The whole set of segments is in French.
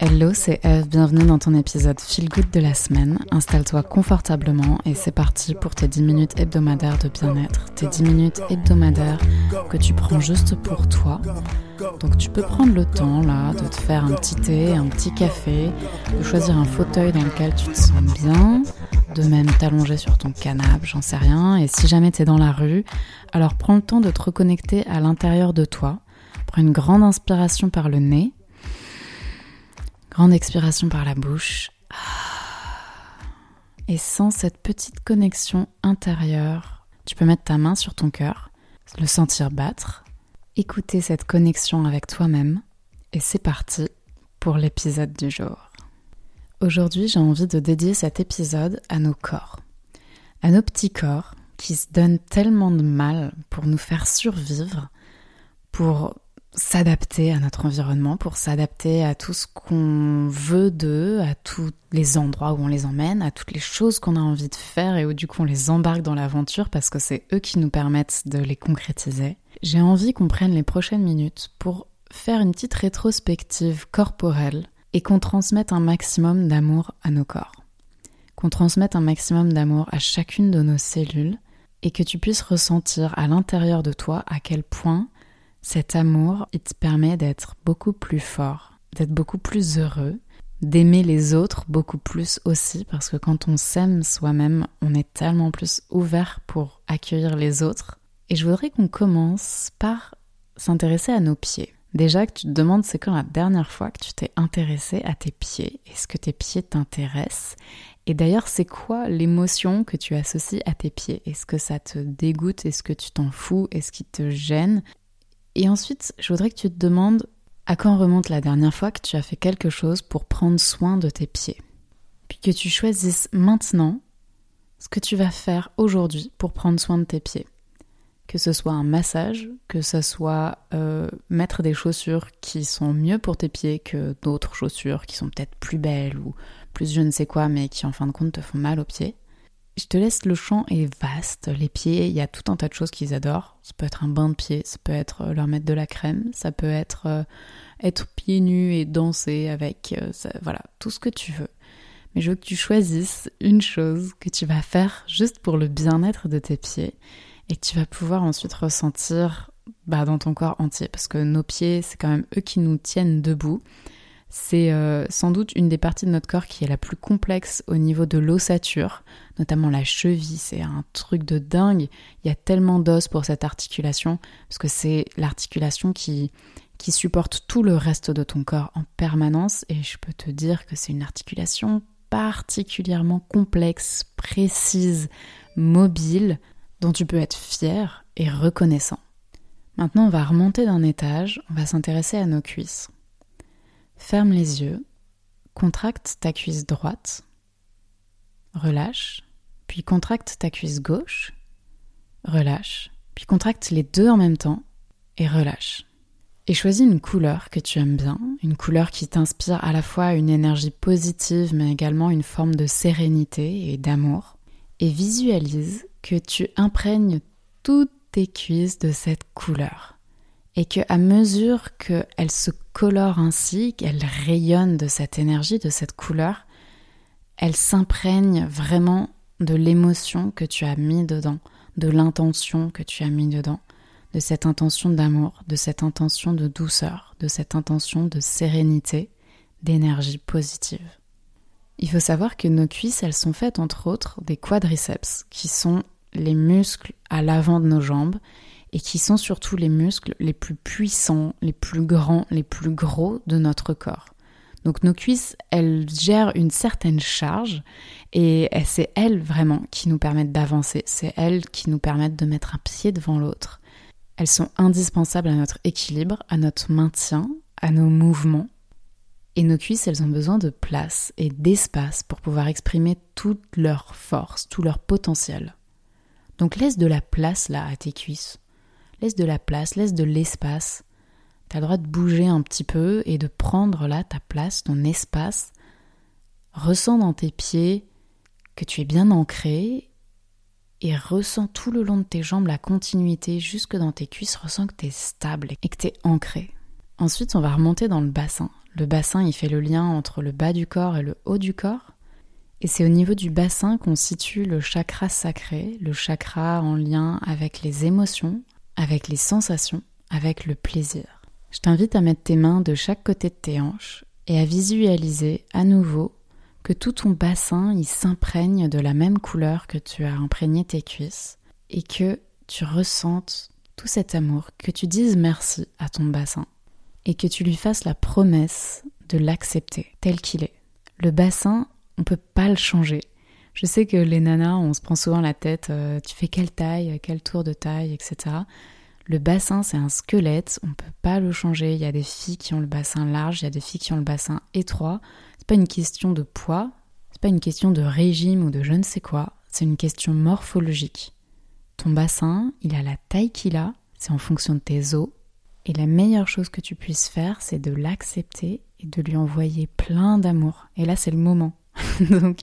Hello, c'est Eve, bienvenue dans ton épisode Feel Good de la semaine. Installe-toi confortablement et c'est parti pour tes 10 minutes hebdomadaires de bien-être. Tes 10 minutes hebdomadaires que tu prends juste pour toi. Donc tu peux prendre le temps là de te faire un petit thé, un petit café, de choisir un fauteuil dans lequel tu te sens bien, de même t'allonger sur ton canapé, j'en sais rien. Et si jamais tu es dans la rue, alors prends le temps de te reconnecter à l'intérieur de toi. Prends une grande inspiration par le nez Grande expiration par la bouche. Et sans cette petite connexion intérieure, tu peux mettre ta main sur ton cœur, le sentir battre, écouter cette connexion avec toi-même. Et c'est parti pour l'épisode du jour. Aujourd'hui, j'ai envie de dédier cet épisode à nos corps, à nos petits corps qui se donnent tellement de mal pour nous faire survivre, pour s'adapter à notre environnement, pour s'adapter à tout ce qu'on veut d'eux, à tous les endroits où on les emmène, à toutes les choses qu'on a envie de faire et où du coup on les embarque dans l'aventure parce que c'est eux qui nous permettent de les concrétiser. J'ai envie qu'on prenne les prochaines minutes pour faire une petite rétrospective corporelle et qu'on transmette un maximum d'amour à nos corps. Qu'on transmette un maximum d'amour à chacune de nos cellules et que tu puisses ressentir à l'intérieur de toi à quel point cet amour, il te permet d'être beaucoup plus fort, d'être beaucoup plus heureux, d'aimer les autres beaucoup plus aussi, parce que quand on s'aime soi-même, on est tellement plus ouvert pour accueillir les autres. Et je voudrais qu'on commence par s'intéresser à nos pieds. Déjà que tu te demandes c'est quand la dernière fois que tu t'es intéressé à tes pieds, est-ce que tes pieds t'intéressent? Et d'ailleurs c'est quoi l'émotion que tu associes à tes pieds? Est-ce que ça te dégoûte? Est-ce que tu t'en fous? Est-ce qu'il te gêne? Et ensuite, je voudrais que tu te demandes à quand remonte la dernière fois que tu as fait quelque chose pour prendre soin de tes pieds. Puis que tu choisisses maintenant ce que tu vas faire aujourd'hui pour prendre soin de tes pieds. Que ce soit un massage, que ce soit euh, mettre des chaussures qui sont mieux pour tes pieds que d'autres chaussures qui sont peut-être plus belles ou plus je ne sais quoi mais qui en fin de compte te font mal aux pieds. Je te laisse, le champ est vaste. Les pieds, il y a tout un tas de choses qu'ils adorent. Ça peut être un bain de pieds, ça peut être euh, leur mettre de la crème, ça peut être euh, être pieds nus et danser avec, euh, voilà, tout ce que tu veux. Mais je veux que tu choisisses une chose que tu vas faire juste pour le bien-être de tes pieds et que tu vas pouvoir ensuite ressentir bah, dans ton corps entier. Parce que nos pieds, c'est quand même eux qui nous tiennent debout. C'est euh, sans doute une des parties de notre corps qui est la plus complexe au niveau de l'ossature, notamment la cheville, c'est un truc de dingue. Il y a tellement d'os pour cette articulation, parce que c'est l'articulation qui, qui supporte tout le reste de ton corps en permanence, et je peux te dire que c'est une articulation particulièrement complexe, précise, mobile, dont tu peux être fier et reconnaissant. Maintenant, on va remonter d'un étage, on va s'intéresser à nos cuisses. Ferme les yeux, contracte ta cuisse droite, relâche, puis contracte ta cuisse gauche, relâche, puis contracte les deux en même temps et relâche. Et choisis une couleur que tu aimes bien, une couleur qui t'inspire à la fois une énergie positive mais également une forme de sérénité et d'amour. Et visualise que tu imprègnes toutes tes cuisses de cette couleur et que à mesure qu'elle se colore ainsi, qu'elle rayonne de cette énergie, de cette couleur, elle s'imprègne vraiment de l'émotion que tu as mis dedans, de l'intention que tu as mis dedans, de cette intention d'amour, de cette intention de douceur, de cette intention de sérénité, d'énergie positive. Il faut savoir que nos cuisses, elles sont faites entre autres des quadriceps, qui sont les muscles à l'avant de nos jambes et qui sont surtout les muscles les plus puissants, les plus grands, les plus gros de notre corps. Donc nos cuisses, elles gèrent une certaine charge et c'est elles vraiment qui nous permettent d'avancer, c'est elles qui nous permettent de mettre un pied devant l'autre. Elles sont indispensables à notre équilibre, à notre maintien, à nos mouvements. Et nos cuisses, elles ont besoin de place et d'espace pour pouvoir exprimer toute leur force, tout leur potentiel. Donc laisse de la place là à tes cuisses. Laisse de la place, laisse de l'espace. Tu as le droit de bouger un petit peu et de prendre là ta place, ton espace. Ressens dans tes pieds que tu es bien ancré et ressens tout le long de tes jambes la continuité jusque dans tes cuisses. Ressens que tu es stable et que tu es ancré. Ensuite, on va remonter dans le bassin. Le bassin, il fait le lien entre le bas du corps et le haut du corps. Et c'est au niveau du bassin qu'on situe le chakra sacré, le chakra en lien avec les émotions, avec les sensations, avec le plaisir. Je t'invite à mettre tes mains de chaque côté de tes hanches et à visualiser à nouveau que tout ton bassin il s'imprègne de la même couleur que tu as imprégné tes cuisses et que tu ressentes tout cet amour, que tu dises merci à ton bassin et que tu lui fasses la promesse de l'accepter tel qu'il est. Le bassin, on peut pas le changer. Je sais que les nanas, on se prend souvent la tête, euh, tu fais quelle taille, quel tour de taille, etc. Le bassin, c'est un squelette, on peut pas le changer. Il y a des filles qui ont le bassin large, il y a des filles qui ont le bassin étroit. C'est pas une question de poids, c'est pas une question de régime ou de je ne sais quoi, c'est une question morphologique. Ton bassin, il a la taille qu'il a, c'est en fonction de tes os. Et la meilleure chose que tu puisses faire, c'est de l'accepter et de lui envoyer plein d'amour. Et là, c'est le moment. Donc,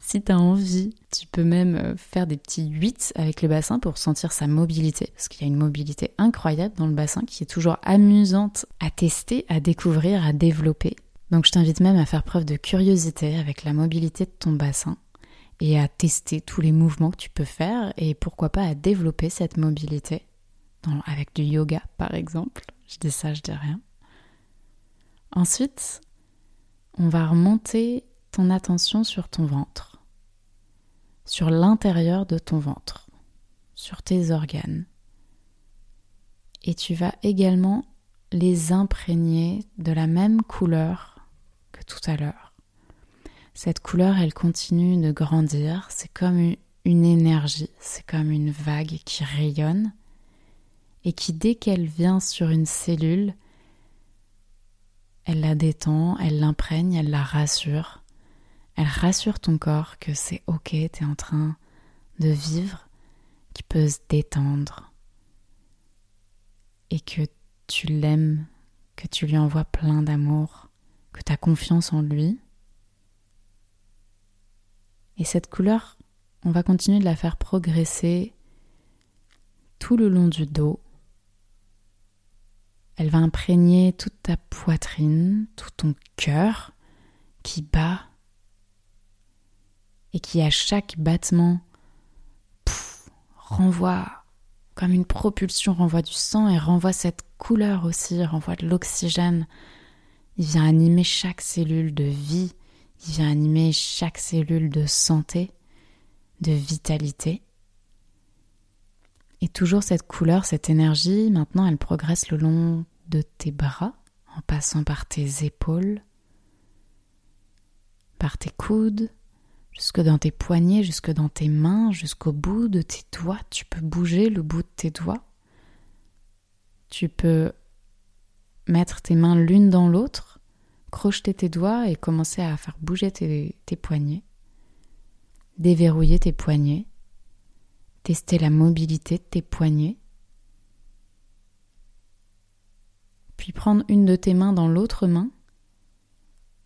si tu as envie, tu peux même euh, faire des petits 8 avec le bassin pour sentir sa mobilité. Parce qu'il y a une mobilité incroyable dans le bassin qui est toujours amusante à tester, à découvrir, à développer. Donc, je t'invite même à faire preuve de curiosité avec la mobilité de ton bassin et à tester tous les mouvements que tu peux faire et pourquoi pas à développer cette mobilité avec du yoga par exemple. Je dis ça, je dis rien. Ensuite, on va remonter attention sur ton ventre, sur l'intérieur de ton ventre, sur tes organes. Et tu vas également les imprégner de la même couleur que tout à l'heure. Cette couleur, elle continue de grandir, c'est comme une énergie, c'est comme une vague qui rayonne et qui, dès qu'elle vient sur une cellule, elle la détend, elle l'imprègne, elle la rassure. Elle rassure ton corps que c'est ok, tu es en train de vivre, qui peut se détendre et que tu l'aimes, que tu lui envoies plein d'amour, que tu as confiance en lui. Et cette couleur, on va continuer de la faire progresser tout le long du dos. Elle va imprégner toute ta poitrine, tout ton cœur qui bat et qui à chaque battement renvoie comme une propulsion, renvoie du sang et renvoie cette couleur aussi, renvoie de l'oxygène. Il vient animer chaque cellule de vie, il vient animer chaque cellule de santé, de vitalité. Et toujours cette couleur, cette énergie, maintenant elle progresse le long de tes bras, en passant par tes épaules, par tes coudes, jusque dans tes poignets, jusque dans tes mains, jusqu'au bout de tes doigts. Tu peux bouger le bout de tes doigts. Tu peux mettre tes mains l'une dans l'autre, crocheter tes doigts et commencer à faire bouger tes, poignets, déverrouiller tes poignets, tester la mobilité de tes poignets. Puis prendre une de tes mains dans l'autre main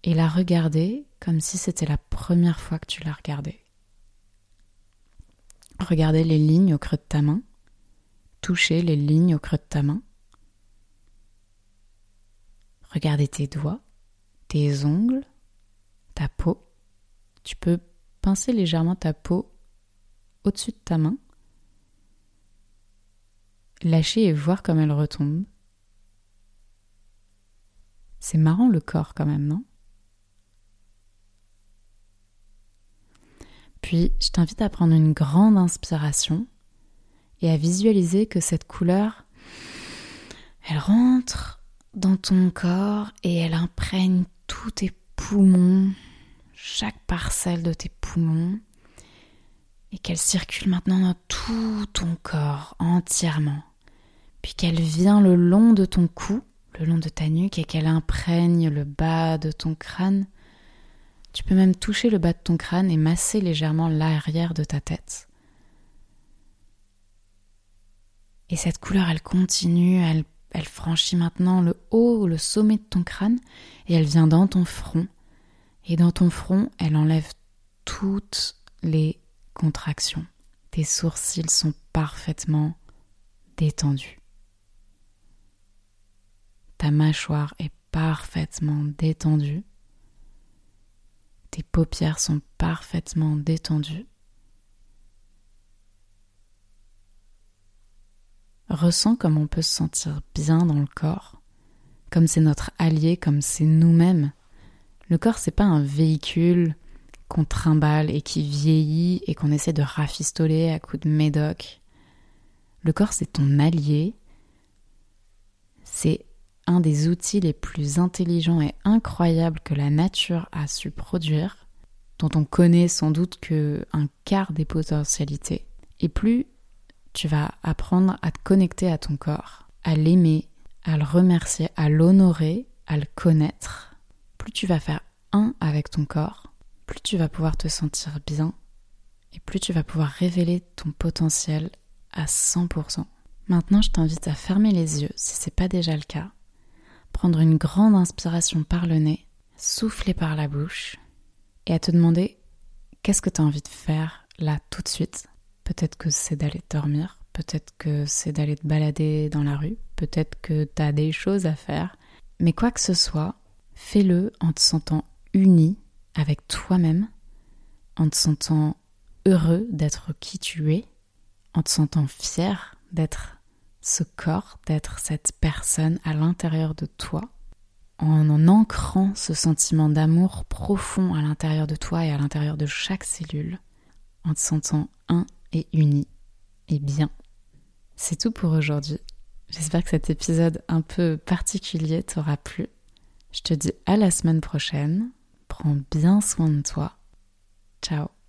et la regarder comme si c'était la première fois que tu la regardais. Regardez les lignes au creux de ta main, toucher les lignes au creux de ta main. Regardez tes doigts, tes ongles, ta peau. Tu peux pincer légèrement ta peau au-dessus de ta main. Lâcher et voir comme elle retombe. C'est marrant le corps quand même, non? Puis, je t'invite à prendre une grande inspiration et à visualiser que cette couleur, elle rentre dans ton corps et elle imprègne tous tes poumons, chaque parcelle de tes poumons, et qu'elle circule maintenant dans tout ton corps entièrement, puis qu'elle vient le long de ton cou, le long de ta nuque, et qu'elle imprègne le bas de ton crâne, tu peux même toucher le bas de ton crâne et masser légèrement l'arrière de ta tête. Et cette couleur, elle continue, elle, franchit maintenant le haut, le sommet de ton crâne, et elle vient dans ton front. Et dans ton front, elle enlève toutes les contractions. Tes sourcils sont parfaitement détendus. Ta mâchoire est parfaitement détendu. Tes paupières sont parfaitement détendues. Ressens comme on peut se sentir bien dans le corps, comme c'est notre allié, comme c'est nous-mêmes. Le corps, c'est pas un véhicule qu'on trimballe et qui vieillit et qu'on essaie de rafistoler à coups de médoc. Le corps, c'est ton allié. C'est un des outils les plus intelligents et incroyables que la nature a su produire, dont on connaît sans doute que un quart des potentialités. Et plus tu vas apprendre à te connecter à ton corps, à l'aimer, à le remercier, à l'honorer, à le connaître. Plus tu vas faire un avec ton corps, plus tu vas pouvoir te sentir bien et plus tu vas pouvoir révéler ton potentiel à 100%. Maintenant, je t'invite à fermer les yeux si c'est pas déjà le cas, prendre une grande inspiration par le nez, souffler par la bouche et à te demander qu'est-ce que tu as envie de faire là tout de suite? Peut-être que c'est d'aller dormir, peut-être que c'est d'aller te balader dans la rue, peut-être que tu as des choses à faire. Mais quoi que ce soit, fais-le en te sentant uni avec toi-même, en te sentant heureux d'être qui tu es, en te sentant fier d'être ce corps, d'être cette personne à l'intérieur de toi, en en ancrant ce sentiment d'amour profond à l'intérieur de toi et à l'intérieur de chaque cellule, en te sentant un et uni et bien. C'est tout pour aujourd'hui. J'espère que cet épisode un peu particulier t'aura plu. Je te dis à la semaine prochaine. Prends bien soin de toi. Ciao